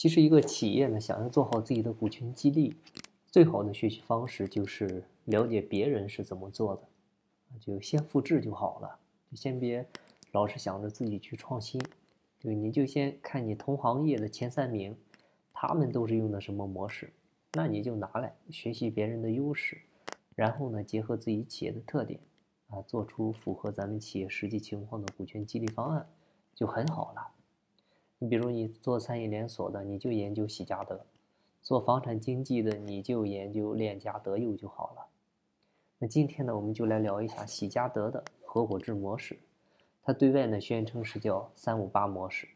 其实，一个企业呢，想要做好自己的股权激励，最好的学习方式就是了解别人是怎么做的，就先复制就好了，就先别老是想着自己去创新，就你就先看你同行业的前三名，他们都是用的什么模式，那你就拿来学习别人的优势，然后呢，结合自己企业的特点。啊，做出符合咱们企业实际情况的股权激励方案，就很好了。你比如你做餐饮连锁的，你就研究喜家德；做房产经纪的，你就研究链家德佑就好了。那今天呢，我们就来聊一下喜家德的合伙制模式。它对外呢宣称是叫“三五八模式”。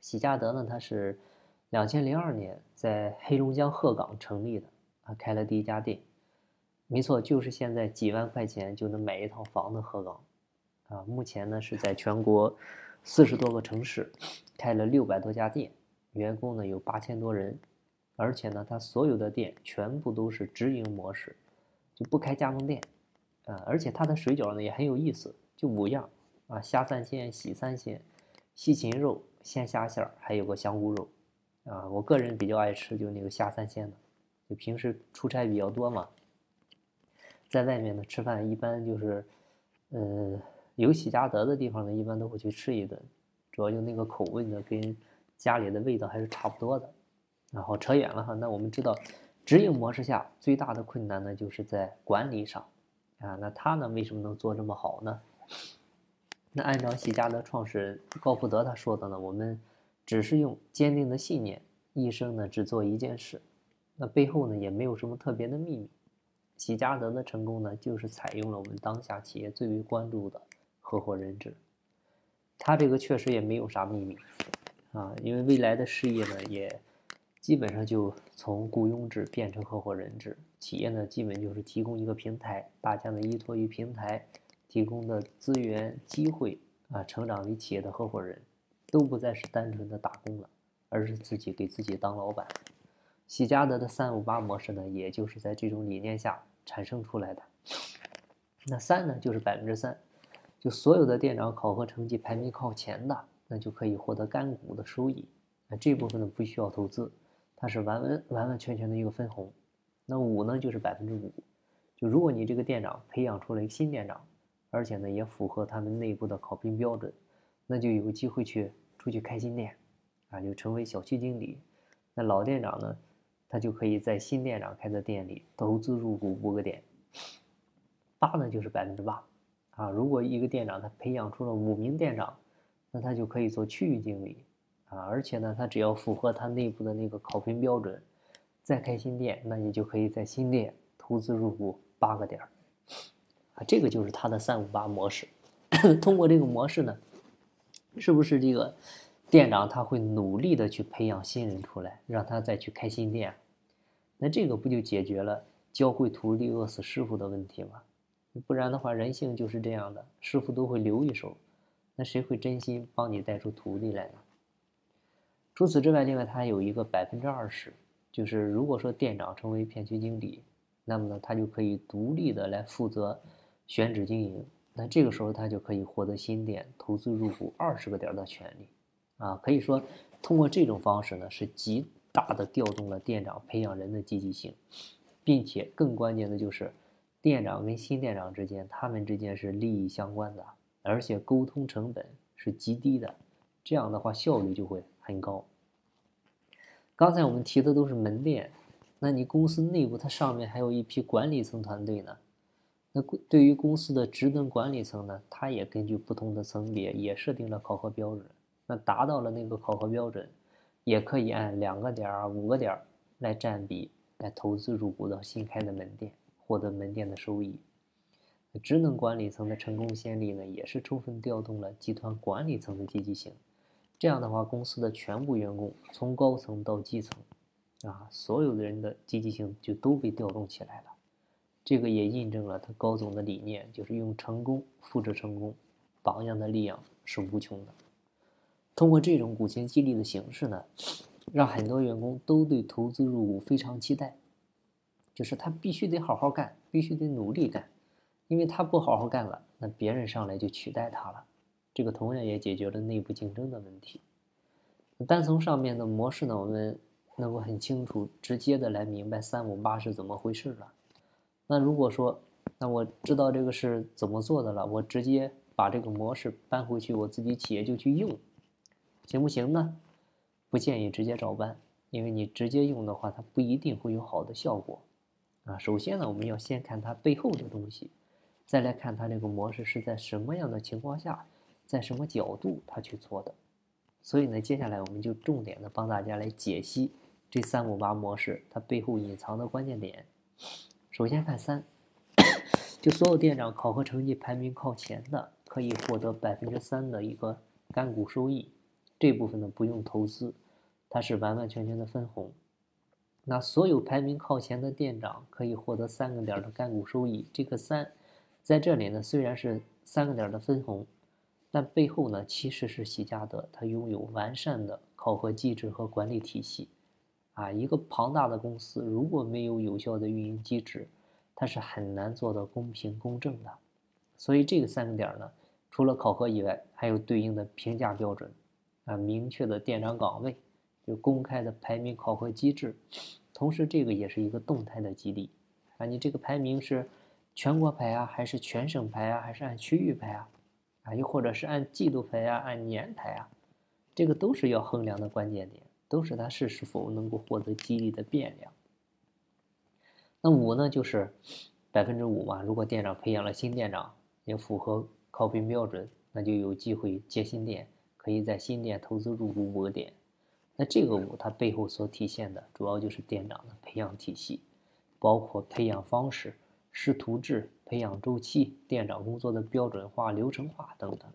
喜家德呢，它是两千零二年在黑龙江鹤岗成立的，啊，开了第一家店。没错，就是现在几万块钱就能买一套房的鹤岗，啊，目前呢是在全国四十多个城市开了六百多家店，员工呢有八千多人，而且呢，他所有的店全部都是直营模式，就不开加盟店，啊，而且他的水饺呢也很有意思，就五样啊，虾三鲜、喜三鲜、西芹肉、鲜虾馅儿，还有个香菇肉，啊，我个人比较爱吃就那个虾三鲜的，就平时出差比较多嘛。在外面呢吃饭，一般就是，呃，有喜家德的地方呢，一般都会去吃一顿，主要就那个口味呢，跟家里的味道还是差不多的。然后扯远了哈，那我们知道，直营模式下最大的困难呢，就是在管理上，啊，那他呢为什么能做这么好呢？那按照喜家德创始人高福德他说的呢，我们只是用坚定的信念，一生呢只做一件事，那背后呢也没有什么特别的秘密。喜家德的成功呢，就是采用了我们当下企业最为关注的合伙人制。他这个确实也没有啥秘密啊，因为未来的事业呢，也基本上就从雇佣制变成合伙人制。企业呢，基本就是提供一个平台，大家呢依托于平台提供的资源、机会啊，成长为企业的合伙人，都不再是单纯的打工了，而是自己给自己当老板。喜家德的三五八模式呢，也就是在这种理念下产生出来的。那三呢，就是百分之三，就所有的店长考核成绩排名靠前的，那就可以获得干股的收益。那这部分呢，不需要投资，它是完完完完全全的一个分红。那五呢，就是百分之五，就如果你这个店长培养出了一个新店长，而且呢也符合他们内部的考评标准，那就有机会去出去开新店，啊，就成为小区经理。那老店长呢？他就可以在新店长开的店里投资入股五个点，八呢就是百分之八，啊，如果一个店长他培养出了五名店长，那他就可以做区域经理，啊，而且呢，他只要符合他内部的那个考评标准，再开新店，那你就可以在新店投资入股八个点，啊，这个就是他的三五八模式。通过这个模式呢，是不是这个店长他会努力的去培养新人出来，让他再去开新店？那这个不就解决了教会徒弟饿死师傅的问题吗？不然的话，人性就是这样的，师傅都会留一手，那谁会真心帮你带出徒弟来呢？除此之外，另外他还有一个百分之二十，就是如果说店长成为片区经理，那么呢，他就可以独立的来负责选址经营，那这个时候他就可以获得新店投资入股二十个点的权利，啊，可以说通过这种方式呢，是极。大的调动了店长培养人的积极性，并且更关键的就是，店长跟新店长之间，他们之间是利益相关的，而且沟通成本是极低的，这样的话效率就会很高。刚才我们提的都是门店，那你公司内部它上面还有一批管理层团队呢，那对于公司的职能管理层呢，它也根据不同的层别也设定了考核标准，那达到了那个考核标准。也可以按两个点、五个点来占比来投资入股到新开的门店，获得门店的收益。职能管理层的成功先例呢，也是充分调动了集团管理层的积极性。这样的话，公司的全部员工从高层到基层，啊，所有的人的积极性就都被调动起来了。这个也印证了他高总的理念，就是用成功复制成功，榜样的力量是无穷的。通过这种股权激励的形式呢，让很多员工都对投资入股非常期待。就是他必须得好好干，必须得努力干，因为他不好好干了，那别人上来就取代他了。这个同样也解决了内部竞争的问题。单从上面的模式呢，我们能够很清楚、直接的来明白三五八是怎么回事了。那如果说，那我知道这个是怎么做的了，我直接把这个模式搬回去，我自己企业就去用，行不行呢？不建议直接照搬，因为你直接用的话，它不一定会有好的效果。啊，首先呢，我们要先看它背后的东西，再来看它这个模式是在什么样的情况下，在什么角度它去做的。所以呢，接下来我们就重点的帮大家来解析这三五八模式它背后隐藏的关键点。首先看三，就所有店长考核成绩排名靠前的，可以获得百分之三的一个干股收益，这部分呢不用投资，它是完完全全的分红。那所有排名靠前的店长可以获得三个点的干股收益，这个三在这里呢虽然是三个点的分红。但背后呢，其实是喜家德，它拥有完善的考核机制和管理体系，啊，一个庞大的公司如果没有有效的运营机制，它是很难做到公平公正的。所以这个三个点呢，除了考核以外，还有对应的评价标准，啊，明确的店长岗位，就公开的排名考核机制，同时这个也是一个动态的激励，啊，你这个排名是全国排啊，还是全省排啊，还是按区域排啊？啊，又或者是按季度排啊，按年排啊，这个都是要衡量的关键点，都是它是是否能够获得激励的变量。那五呢，就是百分之五嘛。如果店长培养了新店长，也符合考评标准，那就有机会接新店，可以在新店投资入股五个点。那这个五它背后所体现的，主要就是店长的培养体系，包括培养方式。师徒制、培养周期、店长工作的标准化、流程化等等。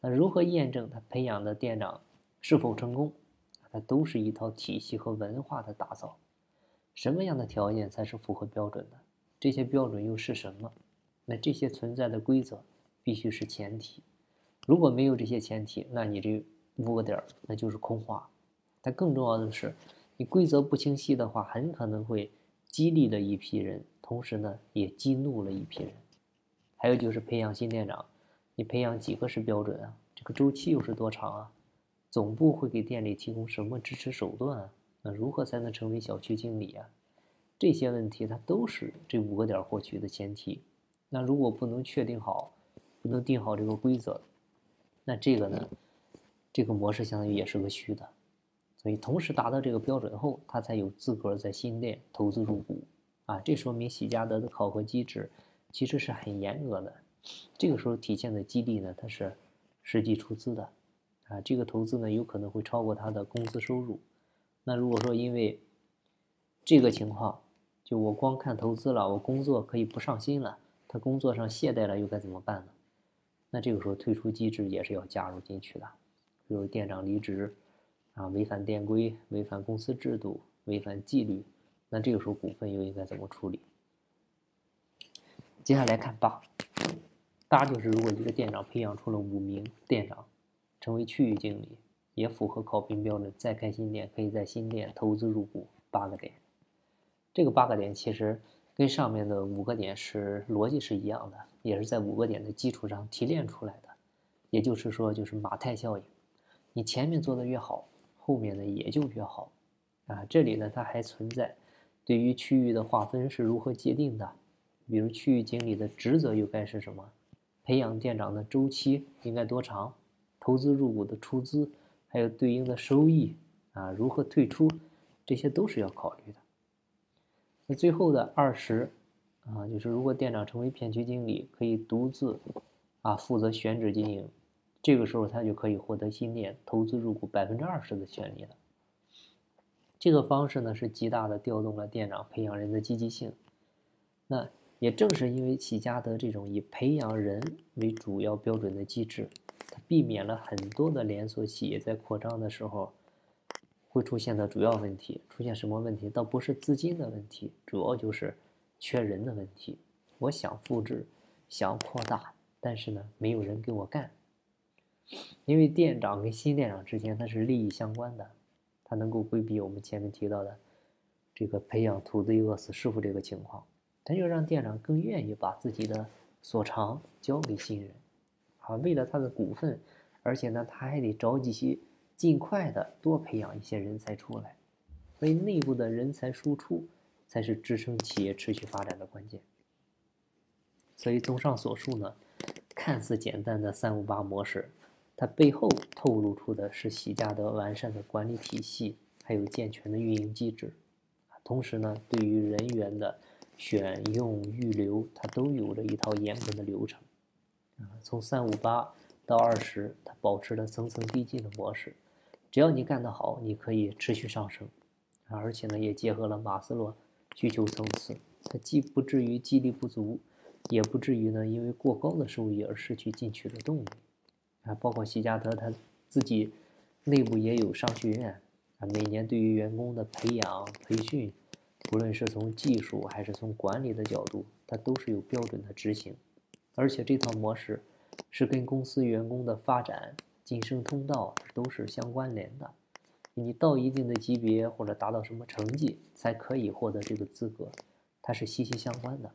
那如何验证他培养的店长是否成功？它都是一套体系和文化的打造。什么样的条件才是符合标准的？这些标准又是什么？那这些存在的规则必须是前提。如果没有这些前提，那你这五个点那就是空话。但更重要的是，你规则不清晰的话，很可能会激励了一批人。同时呢，也激怒了一批人。还有就是培养新店长，你培养几个是标准啊？这个周期又是多长啊？总部会给店里提供什么支持手段啊？那如何才能成为小区经理啊？这些问题它都是这五个点获取的前提。那如果不能确定好，不能定好这个规则，那这个呢，这个模式相当于也是个虚的。所以同时达到这个标准后，他才有资格在新店投资入股。啊，这说明喜家德的考核机制其实是很严格的。这个时候体现的激励呢，它是实际出资的，啊，这个投资呢有可能会超过他的工资收入。那如果说因为这个情况，就我光看投资了，我工作可以不上心了，他工作上懈怠了，又该怎么办呢？那这个时候退出机制也是要加入进去的，比如店长离职，啊，违反店规、违反公司制度、违反纪律。那这个时候股份又应该怎么处理？接下来看八，八就是如果一个店长培养出了五名店长，成为区域经理，也符合考评标准，再开新店，可以在新店投资入股八个点。这个八个点其实跟上面的五个点是逻辑是一样的，也是在五个点的基础上提炼出来的。也就是说，就是马太效应，你前面做的越好，后面呢也就越好。啊，这里呢它还存在。对于区域的划分是如何界定的？比如区域经理的职责又该是什么？培养店长的周期应该多长？投资入股的出资，还有对应的收益啊，如何退出？这些都是要考虑的。那最后的二十啊，就是如果店长成为片区经理，可以独自啊负责选址经营，这个时候他就可以获得新店投资入股百分之二十的权利了。这个方式呢，是极大的调动了店长培养人的积极性。那也正是因为喜家德这种以培养人为主要标准的机制，它避免了很多的连锁企业在扩张的时候会出现的主要问题。出现什么问题？倒不是资金的问题，主要就是缺人的问题。我想复制，想扩大，但是呢，没有人给我干。因为店长跟新店长之间，它是利益相关的。他能够规避我们前面提到的这个培养徒弟饿死师傅这个情况，他就让店长更愿意把自己的所长交给新人，啊，为了他的股份，而且呢，他还得找几些尽快的多培养一些人才出来。所以，内部的人才输出才是支撑企业持续发展的关键。所以，综上所述呢，看似简单的三五八模式，它背后透露出的是喜家德完善的管理体系，还有健全的运营机制。同时呢，对于人员的选用、预留，它都有着一套严格的流程。啊，从三五八到二十，它保持了层层递进的模式。只要你干得好，你可以持续上升。而且呢，也结合了马斯洛需求层次，它既不至于激励不足，也不至于呢因为过高的收益而失去进取的动力。啊，包括喜家德他自己内部也有商学院，啊，每年对于员工的培养培训，不论是从技术还是从管理的角度，它都是有标准的执行。而且这套模式是跟公司员工的发展晋升通道都是相关联的。你到一定的级别或者达到什么成绩，才可以获得这个资格，它是息息相关的。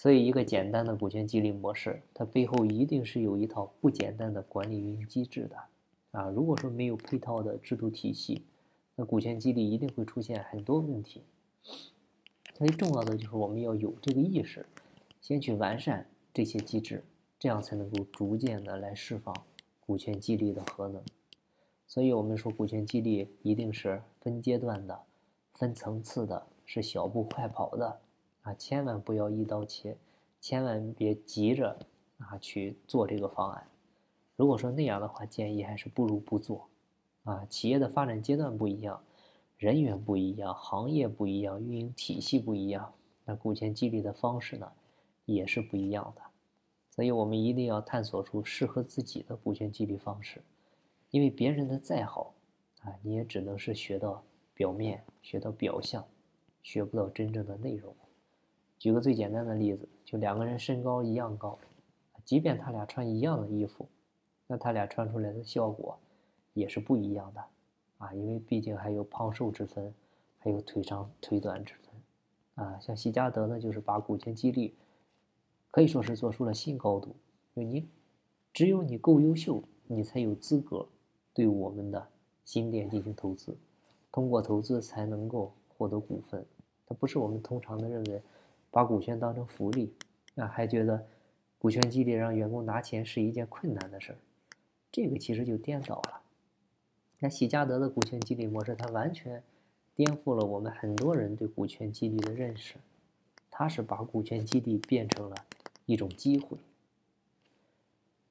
所以，一个简单的股权激励模式，它背后一定是有一套不简单的管理运营机制的。啊，如果说没有配套的制度体系，那股权激励一定会出现很多问题。所以，重要的就是我们要有这个意识，先去完善这些机制，这样才能够逐渐的来释放股权激励的核能。所以，我们说股权激励一定是分阶段的、分层次的，是小步快跑的啊！千万不要一刀切，千万别急着啊去做这个方案。如果说那样的话，建议还是不如不做啊！企业的发展阶段不一样，人员不一样，行业不一样，运营体系不一样，那股权激励的方式呢，也是不一样的。所以我们一定要探索出适合自己的股权激励方式。因为别人的再好，啊，你也只能是学到表面，学到表象，学不到真正的内容。举个最简单的例子，就两个人身高一样高，即便他俩穿一样的衣服，那他俩穿出来的效果也是不一样的，啊，因为毕竟还有胖瘦之分，还有腿长腿短之分，啊，像喜家德呢，就是把股权激励可以说是做出了新高度，就你只有你够优秀，你才有资格。对我们的新店进行投资，通过投资才能够获得股份。它不是我们通常的认为，把股权当成福利，啊，还觉得股权激励让员工拿钱是一件困难的事儿。这个其实就颠倒了。那喜家德的股权激励模式，它完全颠覆了我们很多人对股权激励的认识。它是把股权激励变成了一种机会。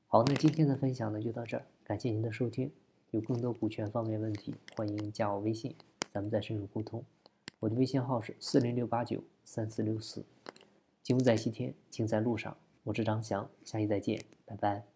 好，那今天的分享呢就到这儿，感谢您的收听。有更多股权方面问题，欢迎加我微信，咱们再深入沟通。我的微信号是四零六八九三四六四。金不在西天，金在路上。我是张翔，下期再见，拜拜。